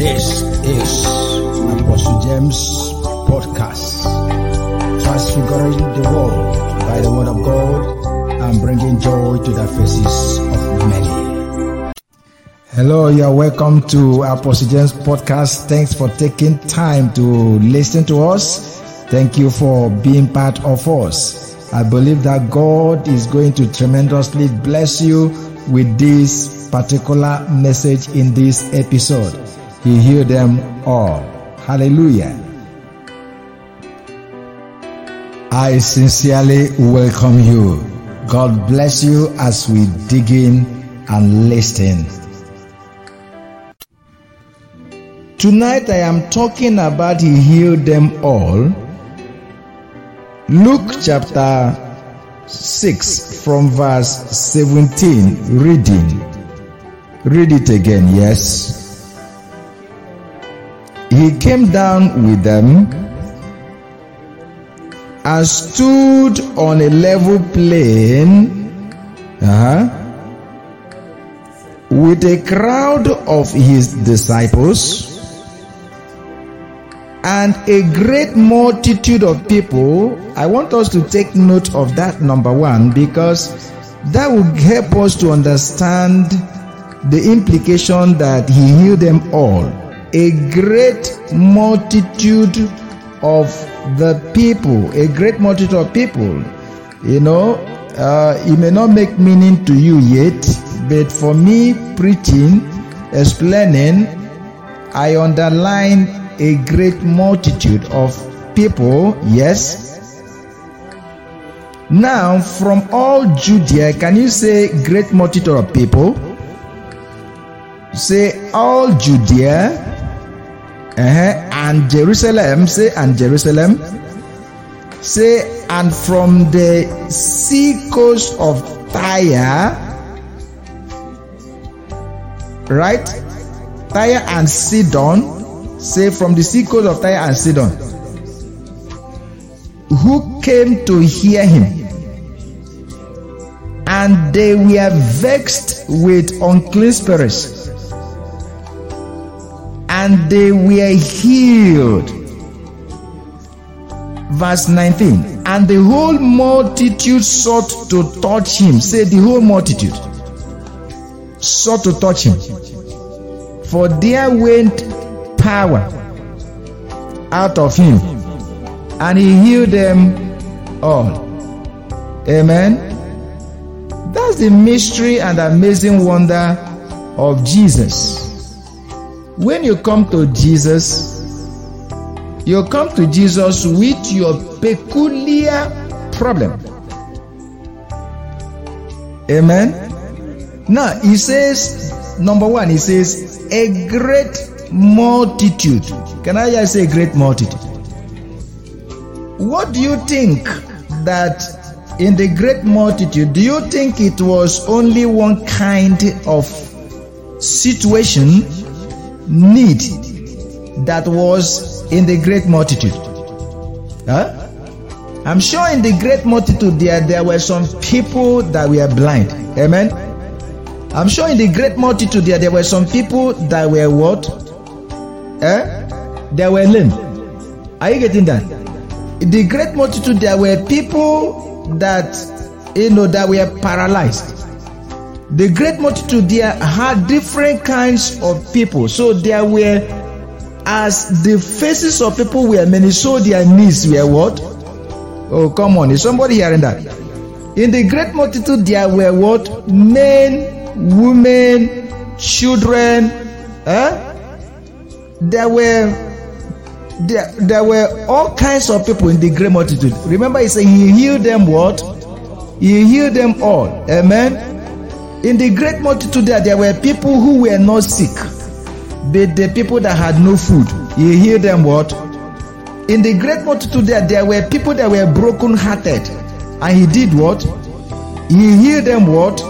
This is Apostle James Podcast. Transfiguring the world by the word of God and bringing joy to the faces of many. Hello, you're welcome to Apostle James Podcast. Thanks for taking time to listen to us. Thank you for being part of us. I believe that God is going to tremendously bless you with this particular message in this episode. He healed them all. Hallelujah. I sincerely welcome you. God bless you as we dig in and listen. Tonight I am talking about He healed them all. Luke chapter 6 from verse 17 reading. Read it again, yes. He came down with them and stood on a level plain uh-huh, with a crowd of his disciples and a great multitude of people. I want us to take note of that number one because that will help us to understand the implication that he healed them all. A great multitude of the people, a great multitude of people. You know, uh, it may not make meaning to you yet, but for me, preaching, explaining, I underline a great multitude of people, yes. Now, from all Judea, can you say great multitude of people? Say all Judea uh-huh, and Jerusalem. Say and Jerusalem. Say and from the sea coast of Tyre, right? Tyre and Sidon. Say from the sea coast of Tyre and Sidon. Who came to hear him? And they were vexed with unclean spirits and they were healed. Verse 19. And the whole multitude sought to touch him. Say, the whole multitude sought to touch him. For there went power out of him, and he healed them all. Amen. That's the mystery and amazing wonder of Jesus. When you come to Jesus, you come to Jesus with your peculiar problem. Amen. Now, he says, number one, he says, a great multitude. Can I just say great multitude? What do you think that in the great multitude, do you think it was only one kind of situation, need that was in the great multitude? Huh? I'm sure in the great multitude there, there were some people that were blind. Amen. I'm sure in the great multitude there, there were some people that were what? Eh? They were lame. Are you getting that? In the great multitude there were people that you know that were paralyzed. The great multitude there had different kinds of people. So there were as the faces of people were many, so their knees were what? Oh, come on. Is somebody hearing that? In the great multitude, there were what? Men, women, children. Eh? There were there, there were all kinds of people in the great multitude. Remember, he said he healed them what? He healed them all. Amen. In the great multitude there, there were people who were not sick, but the people that had no food. He healed them what? In the great multitude there, there were people that were broken hearted. And he did what? He healed them what?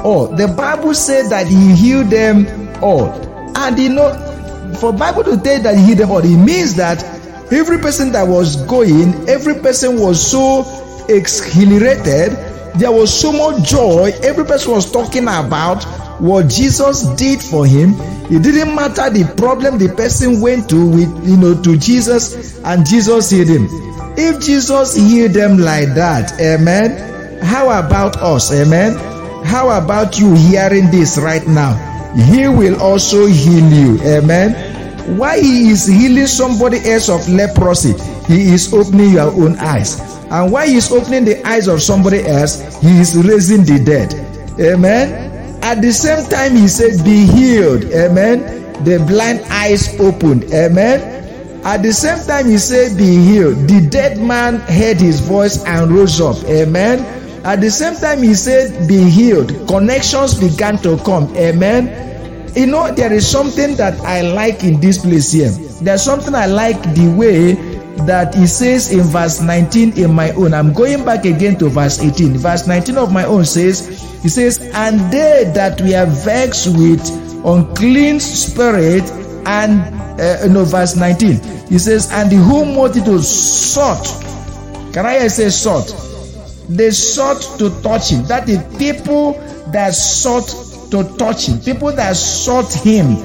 All. The Bible said that he healed them all. And you know, for Bible to tell that he healed them all, it means that every person that was going, every person was so exhilarated, there was so much joy, every person was talking about what Jesus did for him. It didn't matter the problem the person went to with you know to Jesus and Jesus healed him. If Jesus healed them like that, amen. How about us, amen? How about you hearing this right now? He will also heal you, amen. Why he is healing somebody else of leprosy, he is opening your own eyes. And why he is opening the eyes of somebody else, he is raising the dead. Amen. At the same time, he said, Be healed. Amen. The blind eyes opened. Amen. At the same time, he said, Be healed. The dead man heard his voice and rose up. Amen. At the same time, he said, Be healed. Connections began to come. Amen. You know, there is something that I like in this place here. There's something I like the way that he says in verse 19 in my own. I'm going back again to verse 18. Verse 19 of my own says, He says, And they that we are vexed with unclean spirit, and uh, no, verse 19, he says, And the whole multitude sought. Can I say sought? They sought to touch him. That is people that sought to touch him, people that sought him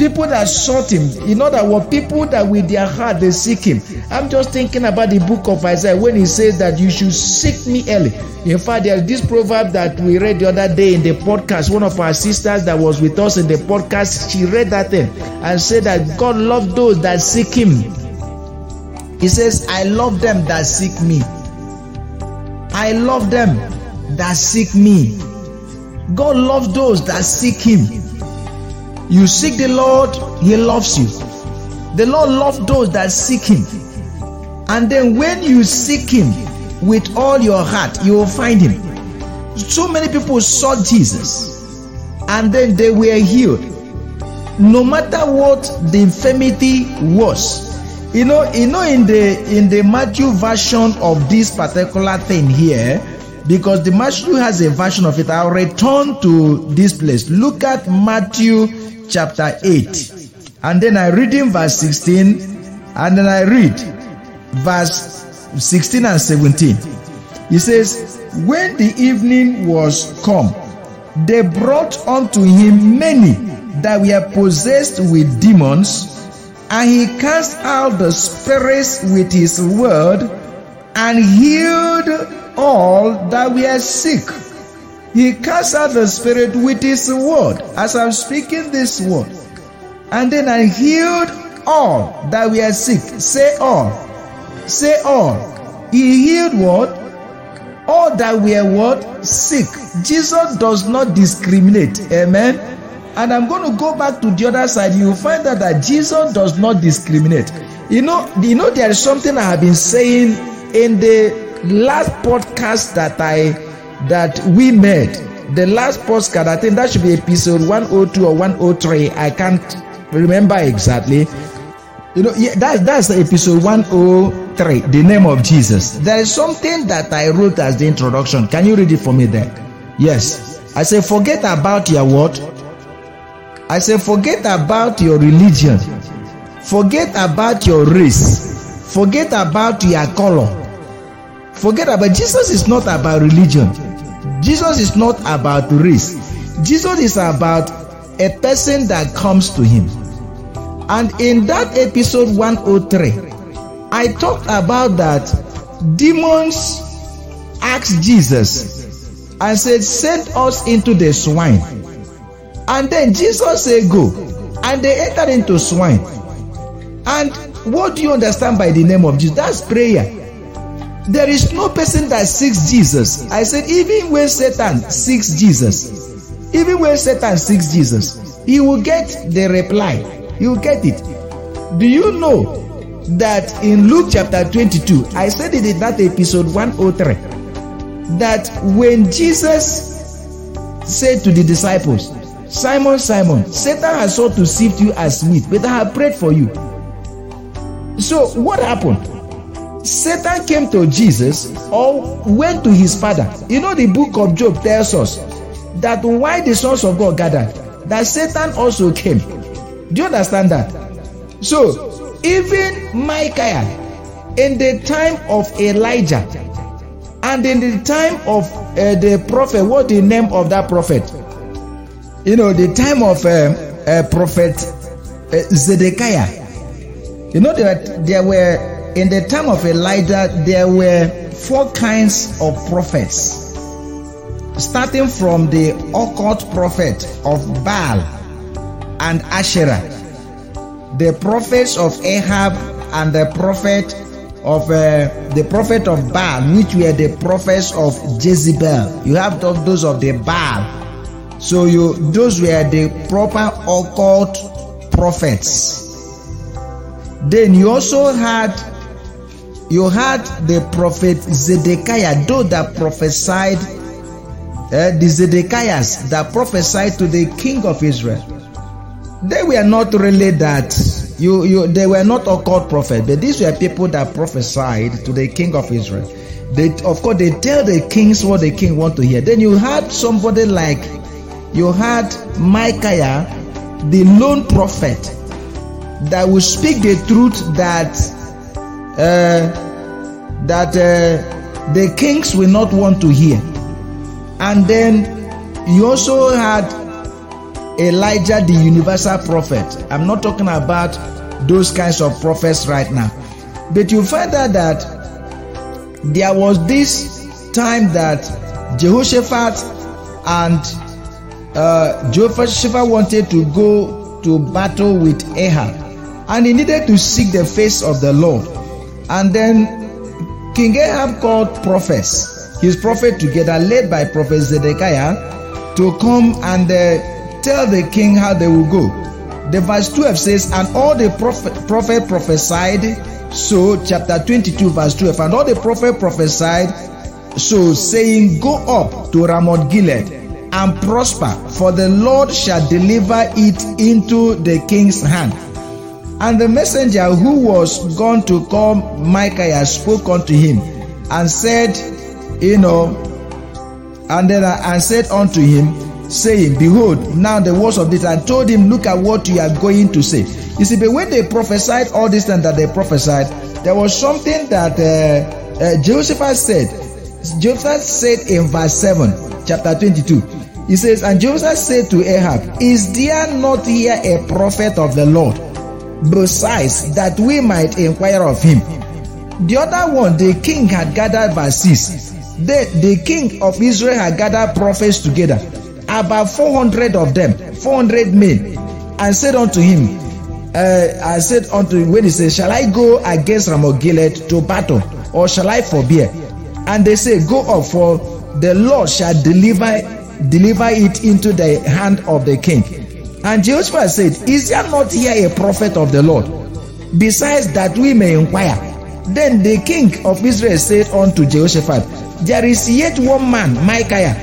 people that sought him. In other words people that with their heart they seek him. I'm just thinking about the book of isaiah when he says that you should seek me early. In fact there's this proverb that we read the other day in the podcast. One of our sisters that was with us in the podcast she read that thing and said that god loved those that seek him. He says i love them that seek me. I love them that seek me. God loves those that seek him you seek the Lord, He loves you. The Lord loves those that seek Him. And then when you seek Him with all your heart, you will find Him. So many people sought Jesus and then they were healed. No matter what the infirmity was. You know, you know, in the in the Matthew version of this particular thing here, because the Matthew has a version of it. I'll return to this place. Look at Matthew chapter 8. And then I read in verse 16, and then I read verse 16 and 17. He says, When the evening was come, they brought unto him many that were possessed with demons, and he cast out the spirits with his word, and healed all that were sick he cast out the spirit with his word as I'm speaking this word. And then I healed all that were sick. Say all. Say all. He healed what? All that were what? Sick. Jesus does not discriminate. Amen. And I'm going to go back to the other side. You will find out that Jesus does not discriminate. You know, you know, there is something I have been saying in the last podcast that I that we made. The last postcard, I think that should be episode 102 or 103. I can't remember exactly. You know, yeah, that, that's episode 103, the name of Jesus. There is something that I wrote as the introduction. Can you read it for me there? Yes. I say, forget about your what? I say, forget about your religion. Forget about your race. Forget about your color. Forget about Jesus is not about religion. Jesus is not about race. Jesus is about a person that comes to him. And in that episode 103, I talked about that demons asked Jesus and said, Send us into the swine. And then Jesus said, Go. And they entered into swine. And what do you understand by the name of Jesus? That's prayer. There is no person that seeks Jesus. I said, even when Satan seeks Jesus, even when Satan seeks Jesus, he will get the reply. He will get it. Do you know that in Luke chapter 22, I said it in that episode 103, that when Jesus said to the disciples, Simon, Simon, Satan has sought to sift you as wheat, but I have prayed for you. So, what happened? Satan came to Jesus or went to his father. You know, the book of Job tells us that why the sons of God gathered, that Satan also came. Do you understand that? So, even Micaiah, in the time of Elijah, and in the time of uh, the prophet, what the name of that prophet? you know, the time of uh, uh, Prophet uh, Zedekiah. You know, that there were, in the time of Elijah, there were four kinds of prophets. Starting from the occult prophet of Baal and Asherah, the prophets of Ahab and the prophet of uh, the prophet of Baal, which were the prophets of Jezebel. You have those of the Baal. So you those were the proper occult prophets. Then you also had you had the prophet Zedekiah, those that prophesied, uh, the Zedekiahs that prophesied to the king of Israel. They were not really that you you they were not occult prophets, but these were people that prophesied to the king of Israel. They of course they tell the kings what the king want to hear. Then you had somebody like you had Micaiah, the lone prophet, that will speak the truth that uh, that uh, the kings will not want to hear. And then you also had Elijah, the universal prophet. I'm not talking about those kinds of prophets right now. But you find out that there was this time that Jehoshaphat and uh, Jehoshaphat wanted to go to battle with Ahab, and he needed to seek the face of the Lord. And then King Ahab called prophets, his prophet together, led by Prophet Zedekiah, to come and uh, tell the king how they will go. The verse 12 says, And all the prophet, prophet prophesied, so chapter 22, verse 12, and all the prophet prophesied, so saying, Go up to Ramoth Gilead and prosper, for the Lord shall deliver it into the king's hand. And the messenger who was gone to call Micaiah spoke unto him and said, You know, and then and said unto him, saying, Behold, now the words of this, and told him, Look at what you are going to say. You see, but when they prophesied all this time that they prophesied, there was something that uh, uh, said. Joseph said in verse 7, chapter 22, he says, And Joseph said to Ahab, Is there not here a prophet of the Lord? Besides, that we might inquire of him. The other one, the king had gathered verses. The, the king of Israel had gathered prophets together about 400 of them, 400 men, and said unto him, uh, I said unto him, when he said, Shall I go against Ramoth Gilead to battle, or shall I forbear? And they say, Go up, for the Lord shall deliver deliver it into the hand of the king. And Jehoshaphat said, Is there not here a prophet of the Lord? Besides that we may inquire. Then the king of Israel said unto Jehoshaphat, There is yet one man, Micaiah,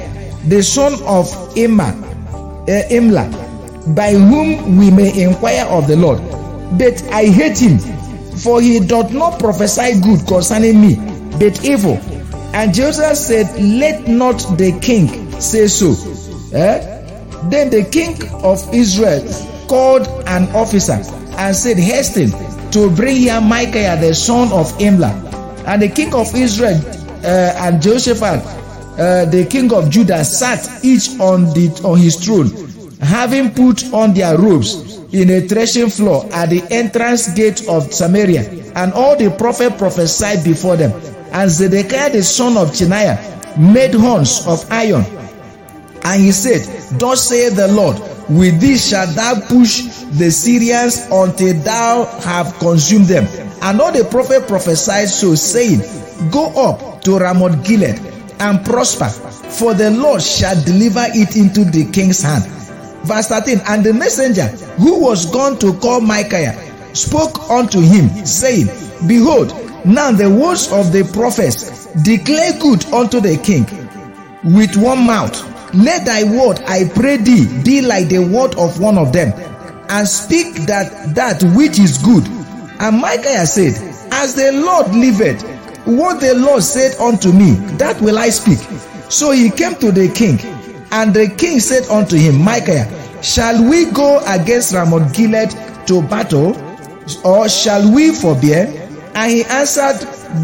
the son of Immer, uh, Imla, by whom we may inquire of the Lord. But I hate him, for he doth not prophesy good concerning me, but evil. And Joseph said, Let not the king say so. Eh? Then the king of Israel called an officer and said, Hasten to bring here Micaiah the son of Imla. And the king of Israel uh, and Jehoshaphat uh, the king of Judah sat each on the on his throne, having put on their robes in a threshing floor at the entrance gate of Samaria, and all the prophet prophesied before them. And Zedekiah the son of Chenaanah made horns of iron, and he said, Thus saith the Lord, with this shalt thou push the Syrians until thou have consumed them. And all the prophet prophesied so, saying, Go up to Ramoth Gilead and prosper, for the Lord shall deliver it into the king's hand. Verse 13 And the messenger who was gone to call Micaiah spoke unto him, saying, Behold, now the words of the prophets declare good unto the king with one mouth. Let thy word, I pray thee, be like the word of one of them, and speak that that which is good. And Micaiah said, As the Lord liveth, what the Lord said unto me, that will I speak. So he came to the king, and the king said unto him, Micaiah, shall we go against Ramoth Gilead to battle, or shall we forbear? And he answered,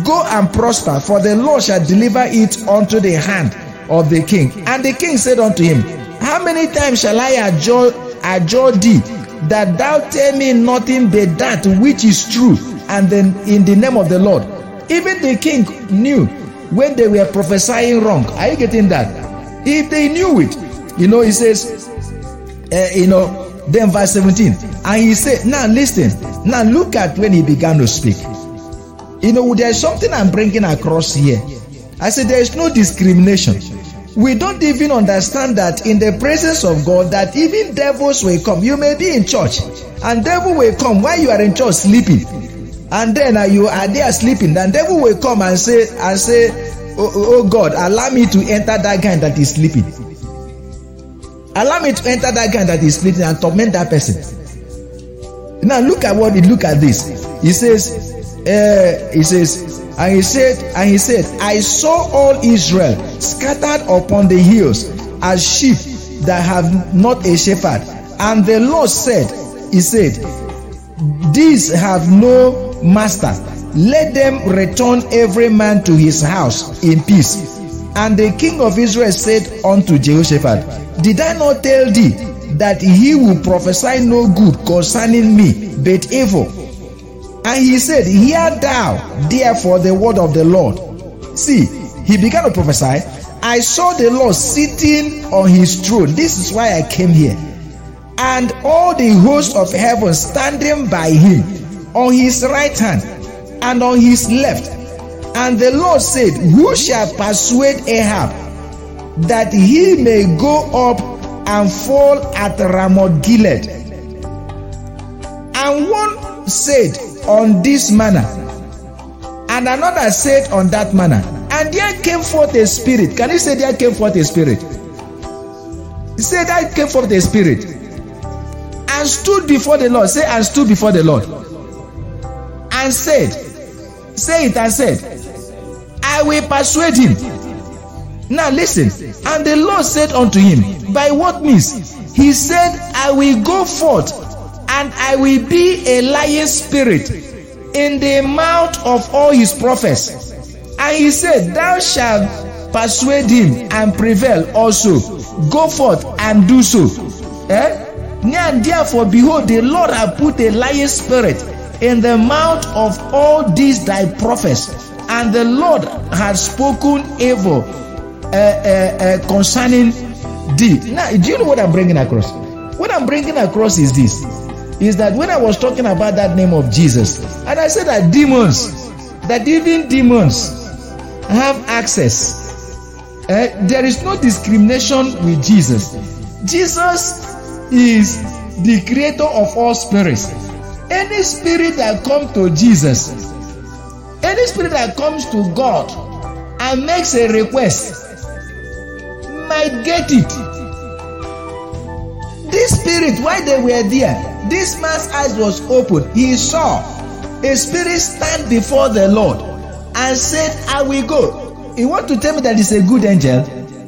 Go and prosper, for the Lord shall deliver it unto the hand of the king. And the king said unto him, How many times shall I adjure, adjure thee that thou tell me nothing but that which is true, and then in the name of the Lord? Even the king knew when they were prophesying wrong. Are you getting that? If they knew it, you know, he says, uh, you know, then verse 17, and he said, Now listen, now look at when he began to speak. You know, there's something I'm bringing across here. I said, There is no discrimination. We don't even understand that in the presence of God, that even devils will come. You may be in church, and devil will come while you are in church sleeping. And then uh, you are there sleeping. Then devil will come and say and say oh, oh, oh god allow me to enter that guy that is sleeping. Allow me to enter that guy that is sleeping and torment that person. Now look at what he look at this. He says uh, he says and he said and he said i saw all israel scattered upon the hills as sheep that have not a shepherd and the lord said he said these have no Master, let them return every man to his house in peace. And the king of Israel said unto Jehoshaphat, Did I not tell thee that he will prophesy no good concerning me, but evil? And he said, Hear thou therefore the word of the Lord. See, he began to prophesy. I saw the Lord sitting on his throne. This is why I came here. And all the hosts of heaven standing by him on his right hand and on his left. And the Lord said, Who shall persuade Ahab that he may go up and fall at Ramoth Gilead? And one said on this manner, and another said on that manner. And there came forth a spirit. Can you say there came forth a spirit? Say that came forth a spirit. And stood before the Lord. Say, and stood before the Lord and said, Say it and said, I will persuade him. Now listen. And the Lord said unto him, By what means? He said, I will go forth and I will be a lying spirit in the mouth of all his prophets. And he said, Thou shalt persuade him and prevail also. Go forth and do so. Eh? Therefore, behold, the Lord hath put a lying spirit in the mouth of all these thy prophets, and the Lord hath spoken evil uh, uh, uh, concerning thee. Now, do you know what I'm bringing across? What I'm bringing across is this: is that when I was talking about that name of Jesus, and I said that demons, that even demons have access. Uh, there is no discrimination with Jesus. Jesus is the creator of all spirits. Any spirit that comes to Jesus, any spirit that comes to God and makes a request might get it. This spirit, why they were there, this man's eyes was open. He saw a spirit stand before the Lord and said, I will go. You want to tell me that it's a good angel?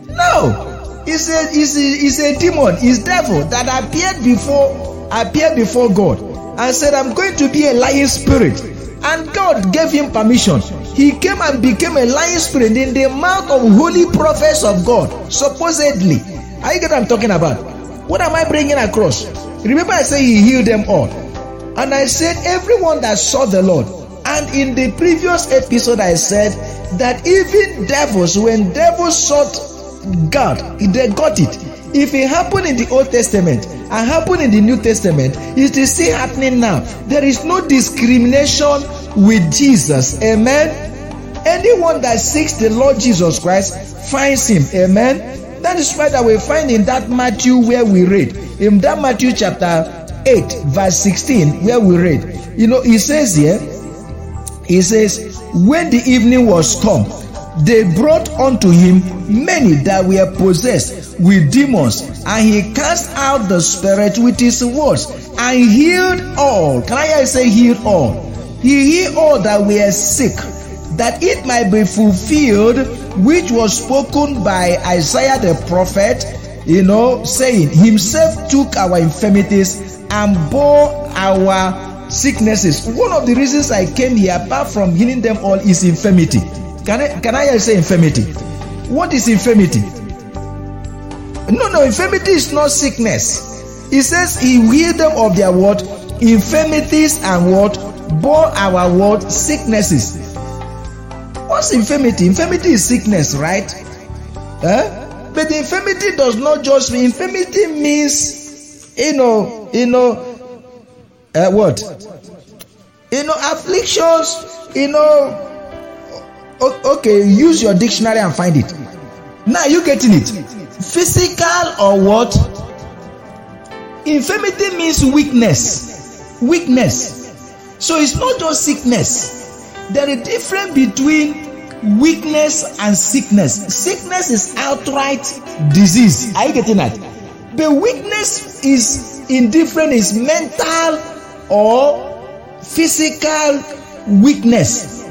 No. It's a, it's a, a demon, it's devil that appeared before appeared before God and said, I'm going to be a lying spirit. And God gave him permission. He came and became a lying spirit in the mouth of holy prophets of God, supposedly. Are you get what I'm talking about? What am I bringing across? Remember, I said he healed them all. And I said, everyone that saw the Lord. And in the previous episode, I said that even devils, when devils sought God, they got it. If it happened in the Old Testament and happened in the New Testament, it is still happening now. There is no discrimination with Jesus. Amen. Anyone that seeks the Lord Jesus Christ finds him. Amen. That is why that we find in that Matthew where we read. In that Matthew chapter 8, verse 16, where we read. You know, he says here, he says, When the evening was come, they brought unto him many that were possessed with demons, and he cast out the spirit with his words and healed all. Can I say healed all? He healed all that were sick, that it might be fulfilled, which was spoken by Isaiah the prophet, you know, saying, Himself took our infirmities and bore our sicknesses. One of the reasons I came here, apart from healing them all, is infirmity. Can I, can I say infirmity? What is infirmity? No, no, infirmity is not sickness. He says he healed them of their what? Infirmities and what? Bore our what? Sicknesses. What's infirmity? Infirmity is sickness, right? Huh? But infirmity does not just mean infirmity means, you know, you know, uh, what? You know, afflictions, you know. Okay, use your dictionary and find it. Now you getting it? Physical or what? Infirmity means weakness. Weakness. So it's not just sickness. There is a difference between weakness and sickness. Sickness is outright disease. Are you getting that? The weakness is indifferent, is mental or physical weakness.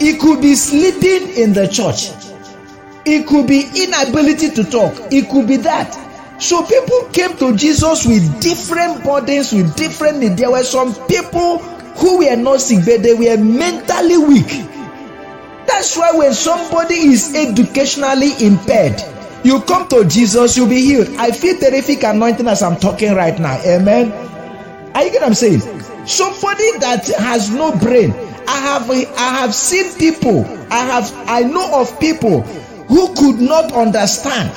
It could be sleeping in the church. It could be inability to talk. It could be that. So people came to Jesus with different burdens, with different needs. There were some people who were not sick, but they were mentally weak. That's why when somebody is educationally impaired, you come to Jesus, you'll be healed. I feel terrific anointing as I'm talking right now. Amen. Are you get what I'm saying? Somebody that has no brain. I have I have seen people, I have I know of people who could not understand.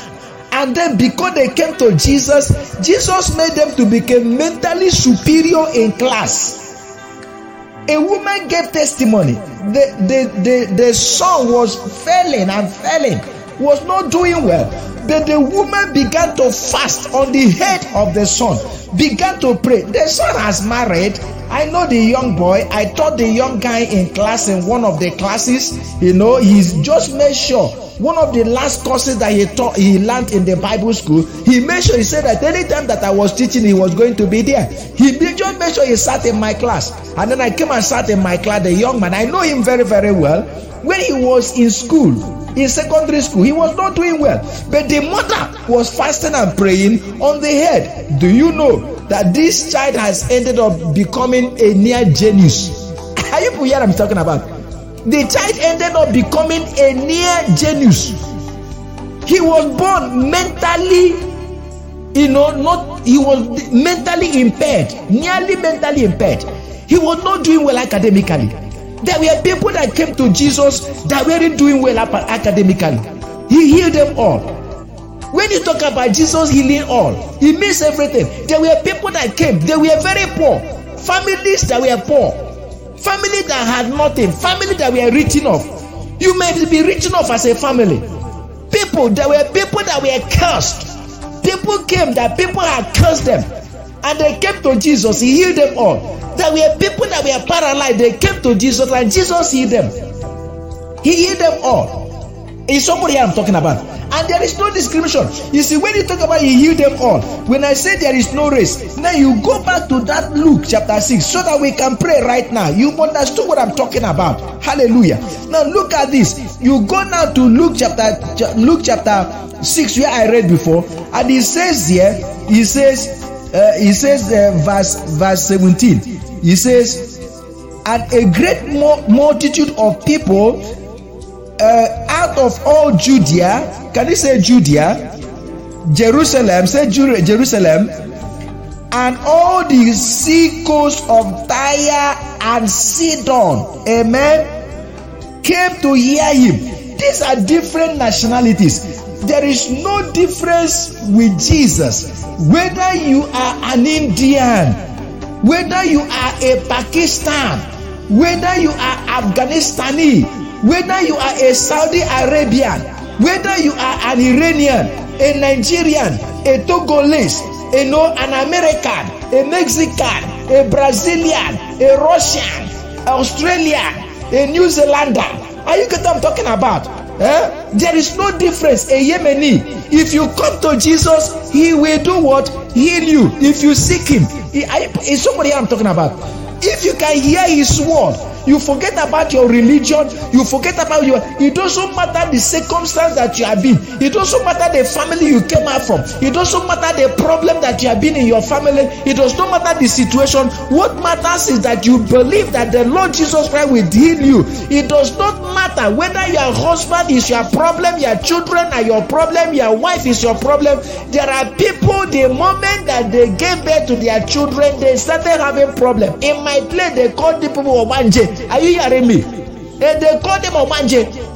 And then because they came to Jesus, Jesus made them to become mentally superior in class. A woman gave testimony. The, the, the, the son was failing and failing, was not doing well. But the woman began to fast on the head of the son, began to pray. The son has married. I know the young boy. I taught the young guy in class in one of the classes. You know, he's just made sure. One of the last courses that he taught he learned in the bible school he made sure he said that anytime that i was teaching he was going to be there. He just made sure he sat in my class. And then i came and sat in my class the young man. I know him very very well. When he was in school in secondary school he was not doing well but the mother was fasting and praying on the head do you know that this child has ended up becoming a near genius are you hear i'm talking about the child ended up becoming a near genius. He was born mentally, you know, not he was mentally impaired, nearly mentally impaired. He was not doing well academically. There were people that came to Jesus that weren't doing well academically. He healed them all. When you talk about Jesus healing all, he means everything. There were people that came, they were very poor, families that were poor family that had nothing, family that were written off. You may be written off as a family. People, there were people that were cursed. People came that people had cursed them. And they came to Jesus, He healed them all. There were people that were paralyzed, they came to Jesus, and Jesus healed them. He healed them all. Is somebody I'm talking about? And there is no discrimination. You see, when you talk about he healed them all, when I say there is no race, now you go back to that Luke chapter 6 so that we can pray right now. You understood what I'm talking about. Hallelujah. Now look at this. You go now to Luke chapter Luke chapter 6 where I read before, and he says here, he says, uh, he says uh, verse verse 17. He says, and a great multitude of people uh, out of all Judea, can you say Judea? Jerusalem, say Jerusalem, and all the sea coast of Tyre and Sidon, amen, came to hear him. These are different nationalities. There is no difference with Jesus. Whether you are an Indian, whether you are a Pakistan, whether you are Afghanistani, whether you are a Saudi Arabian, whether you are an Iranian, a Nigerian, a Togolese, a know, an American, a Mexican, a Brazilian, a Russian, Australian, a New Zealander. Are you get what I'm talking about? Eh? There is no difference. A Yemeni, if you come to Jesus, He will do what? Heal you. If you seek Him, is somebody I'm talking about. If you can hear His word, You forget about your religion. You forget about your. It doesn't matter the circumstance that you have been. It doesn't matter the family you came out from. It doesn't matter the problem that you have been in your family. It does not matter the situation. What matters is that you believe that the Lord Jesus Christ will heal you. It does not matter whether your husband is your problem, your children are your problem, your wife is your problem. There are people the moment that they gave birth to their children, they started having problem. In my place, they call the people Ogbanje. Are you hearing me? And they call them Ogbanje.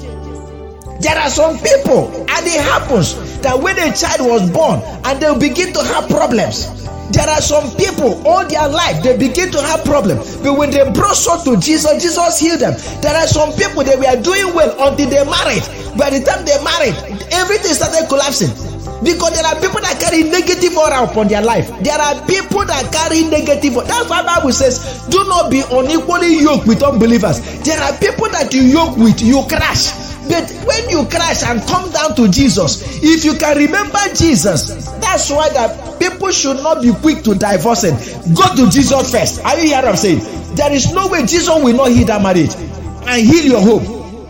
There are some people, and it happens that when a child was born and they begin to have problems. There are some people all their life they begin to have problems, but when they brought to Jesus, Jesus healed them. There are some people that were doing well until they married. By the time they married, everything started collapsing because there are people that carry negative aura upon their life. There are people that carry negative that's why bible says do not be unequally yoked with unbelievers. There are people that you yoke with you crash. But when you crash and come down to jesus if you can remember jesus that's why that people should not be quick to divorce and go to jesus first. Are you hearing what i'm saying? There is no way jesus will not heal that marriage and heal your hope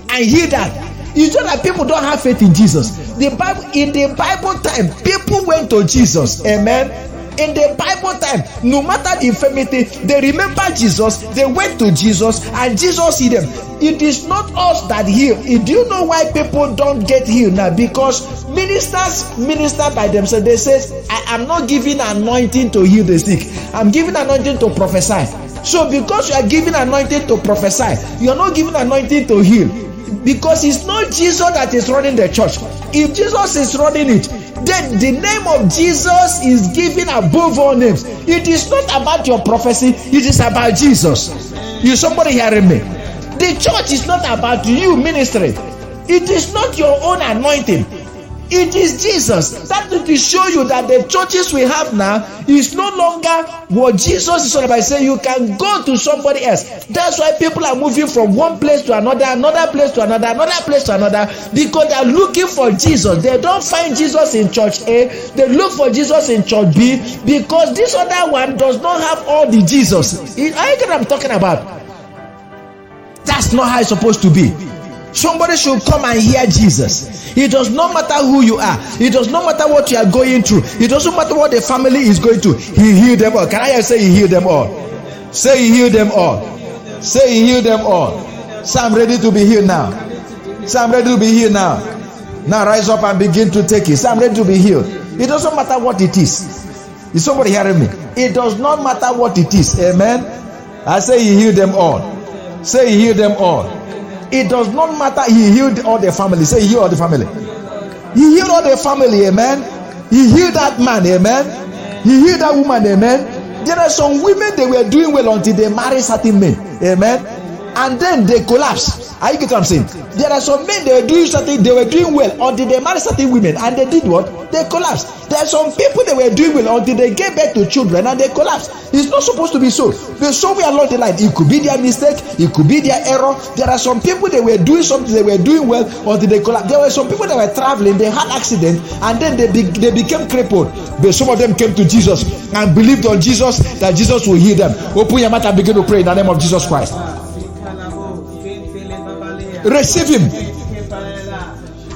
and heal that it's just that people don't have faith in Jesus. The Bible in the Bible time, people went to Jesus. Amen. In the Bible time, no matter the infirmity, they remember Jesus, they went to Jesus, and Jesus healed them. It is not us that heal. Do you know why people don't get healed now? Because ministers minister by themselves. They say, I am not giving anointing to heal the sick, I'm giving anointing to prophesy. So, because you are giving anointing to prophesy, you are not giving anointing to heal because it's not Jesus that is running the church. If Jesus is running it, then the name of Jesus is given above all names. It is not about your prophecy, it is about Jesus. You somebody hearing me? The church is not about you ministry. It is not your own anointing. It is Jesus. That to show you that the churches we have now is no longer what Jesus is all about. Saying you can go to somebody else. That's why people are moving from one place to another, another place to another, another place to another, because they are looking for Jesus. They don't find Jesus in church A, they look for Jesus in church B, because this other one does not have all the Jesus. Are you what I'm talking about? That's not how it's supposed to be. Somebody should come and hear Jesus. It does not matter who you are. It does not matter what you are going through. It doesn't matter what the family is going through. He healed them all. Can I say he healed them all? Say he healed them all. Say he healed them all. Say I'm ready to be healed now. Say I'm ready to be healed now. Now rise up and begin to take it. Say I'm ready to be healed. It doesn't matter what it is. Is somebody hearing me? It does not matter what it is. Amen. I say he healed them all. Say he healed them all. It does not matter. He healed all the family. Say, he healed all the family. He healed all the family. Amen. He healed that man. Amen. He healed that woman. Amen. There are some women they were doing well until they marry certain men. Amen. And then they collapse. Are you get what I'm saying? There are some men they were doing something, they were doing well until they married certain women and they did what? They collapsed. There are some people they were doing well until they gave birth to children and they collapsed. It's not supposed to be so. But somewhere along the line, it could be their mistake, it could be their error. There are some people they were doing something, they were doing well until they collapsed. There were some people that were traveling, they had accident and then they, be, they became crippled. But some of them came to Jesus and believed on Jesus that Jesus will heal them. Open your mouth and begin to pray in the name of Jesus Christ. Receive him.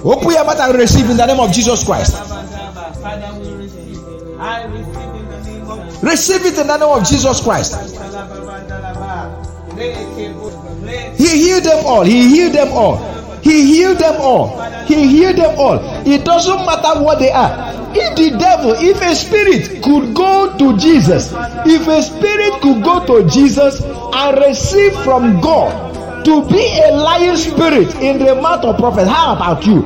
Open your mouth and receive in the name of Jesus Christ. Receive it in the name of Jesus Christ. He healed them all. He healed them all. He healed them all. He healed them all. It doesn't matter what they are. If the devil, if a spirit could go to Jesus, if a spirit could go to Jesus and receive from God to be a lying spirit in the mouth of prophet how about you?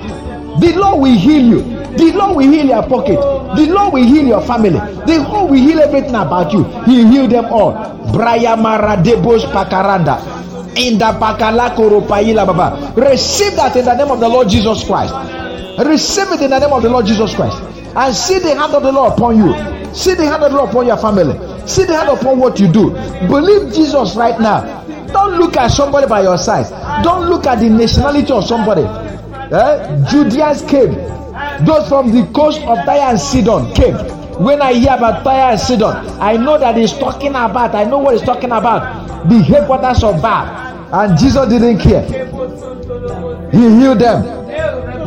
The lord will heal you. The lord will heal your pocket. The lord will heal your family. The lord will heal everything about you. He heal them all. Brayamaradebos pakaranda in the pakalakoropaila baba. Receive that in the name of the lord jesus christ. Receive it in the name of the lord jesus christ. And see the hand of the lord upon you. See the hand of the lord upon your family. See the hand upon what you do. Believe jesus right now don't look at somebody by your side. Don't look at the nationality of somebody. Eh? Judeans came. Those from the coast of Tyre and Sidon came. When I hear about Tyre and Sidon, I know that he's talking about, I know what he's talking about. The headquarters of Baal. And Jesus didn't care. He healed them.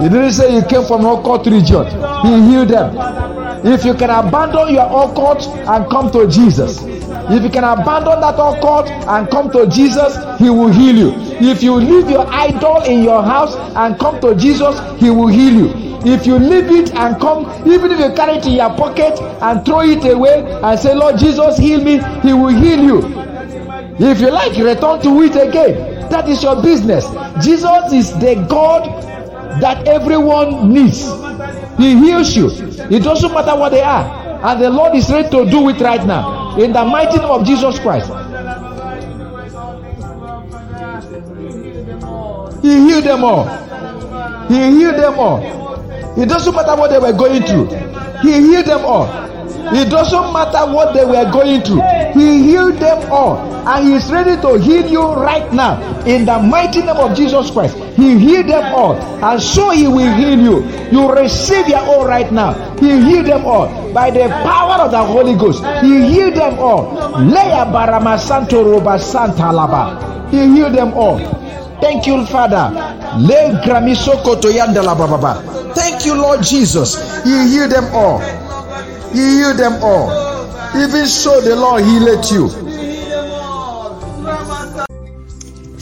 He didn't say he came from occult region. He healed them. If you can abandon your occult and come to Jesus, if you can abandon that occult and come to Jesus, He will heal you. If you leave your idol in your house and come to Jesus, He will heal you. If you leave it and come, even if you carry it in your pocket and throw it away and say, Lord Jesus, heal me, He will heal you. If you like, return to it again. That is your business. Jesus is the God that everyone needs. He heals you. It doesn't matter what they are. And the Lord is ready to do it right now. In the mighty name of Jesus Christ. He healed them all. He healed them all. It doesn't matter what they were going through. He healed them all. It doesn't matter what they were going through. He healed them all. And He is ready to heal you right now. In the mighty name of Jesus Christ. He healed them all. And so He will heal you. You receive your all right now. He healed them all. By the power of the Holy Ghost. He healed them all. Leia Barama Santo Roba Santa Laba. He healed them all. Thank you, Father. Le Gramisoko Toyandala Baba. Thank you, Lord Jesus. He healed them all. He healed them all. Even so, the Lord healed you.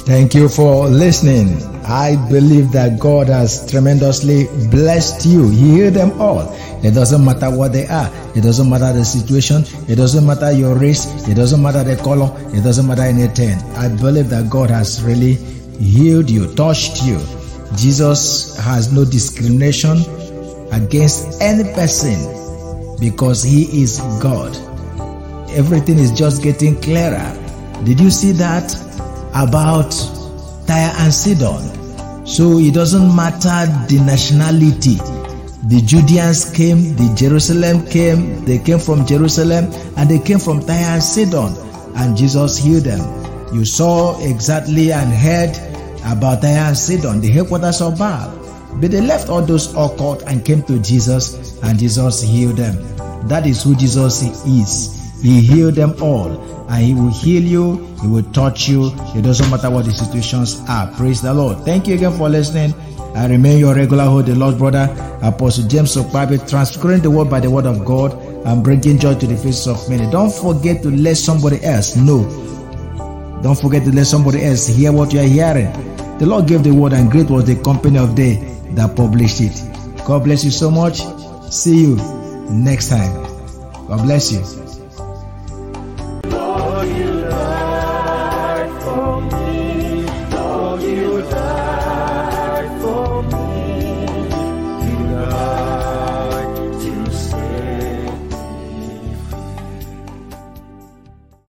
Thank you for listening. I believe that God has tremendously blessed you. He healed them all. It doesn't matter what they are. It doesn't matter the situation. It doesn't matter your race. It doesn't matter the color. It doesn't matter anything. I believe that God has really healed you, touched you. Jesus has no discrimination against any person because He is God. Everything is just getting clearer. Did you see that about Tyre and Sidon? So it doesn't matter the nationality. The Judeans came, the Jerusalem came, they came from Jerusalem and they came from Tyre and Sidon, and Jesus healed them. You saw exactly and heard about Tyre and Sidon, the headquarters of Baal. But they left all those occult and came to Jesus, and Jesus healed them. That is who Jesus is. He healed them all, and He will heal you, He will touch you. It doesn't matter what the situations are. Praise the Lord. Thank you again for listening. I remain your regular host, the Lord brother, Apostle James Okpabi, transferring the word by the word of God and bringing joy to the faces of many. Don't forget to let somebody else know. Don't forget to let somebody else hear what you are hearing. The Lord gave the word, and great was the company of day that published it. God bless you so much. See you next time. God bless you.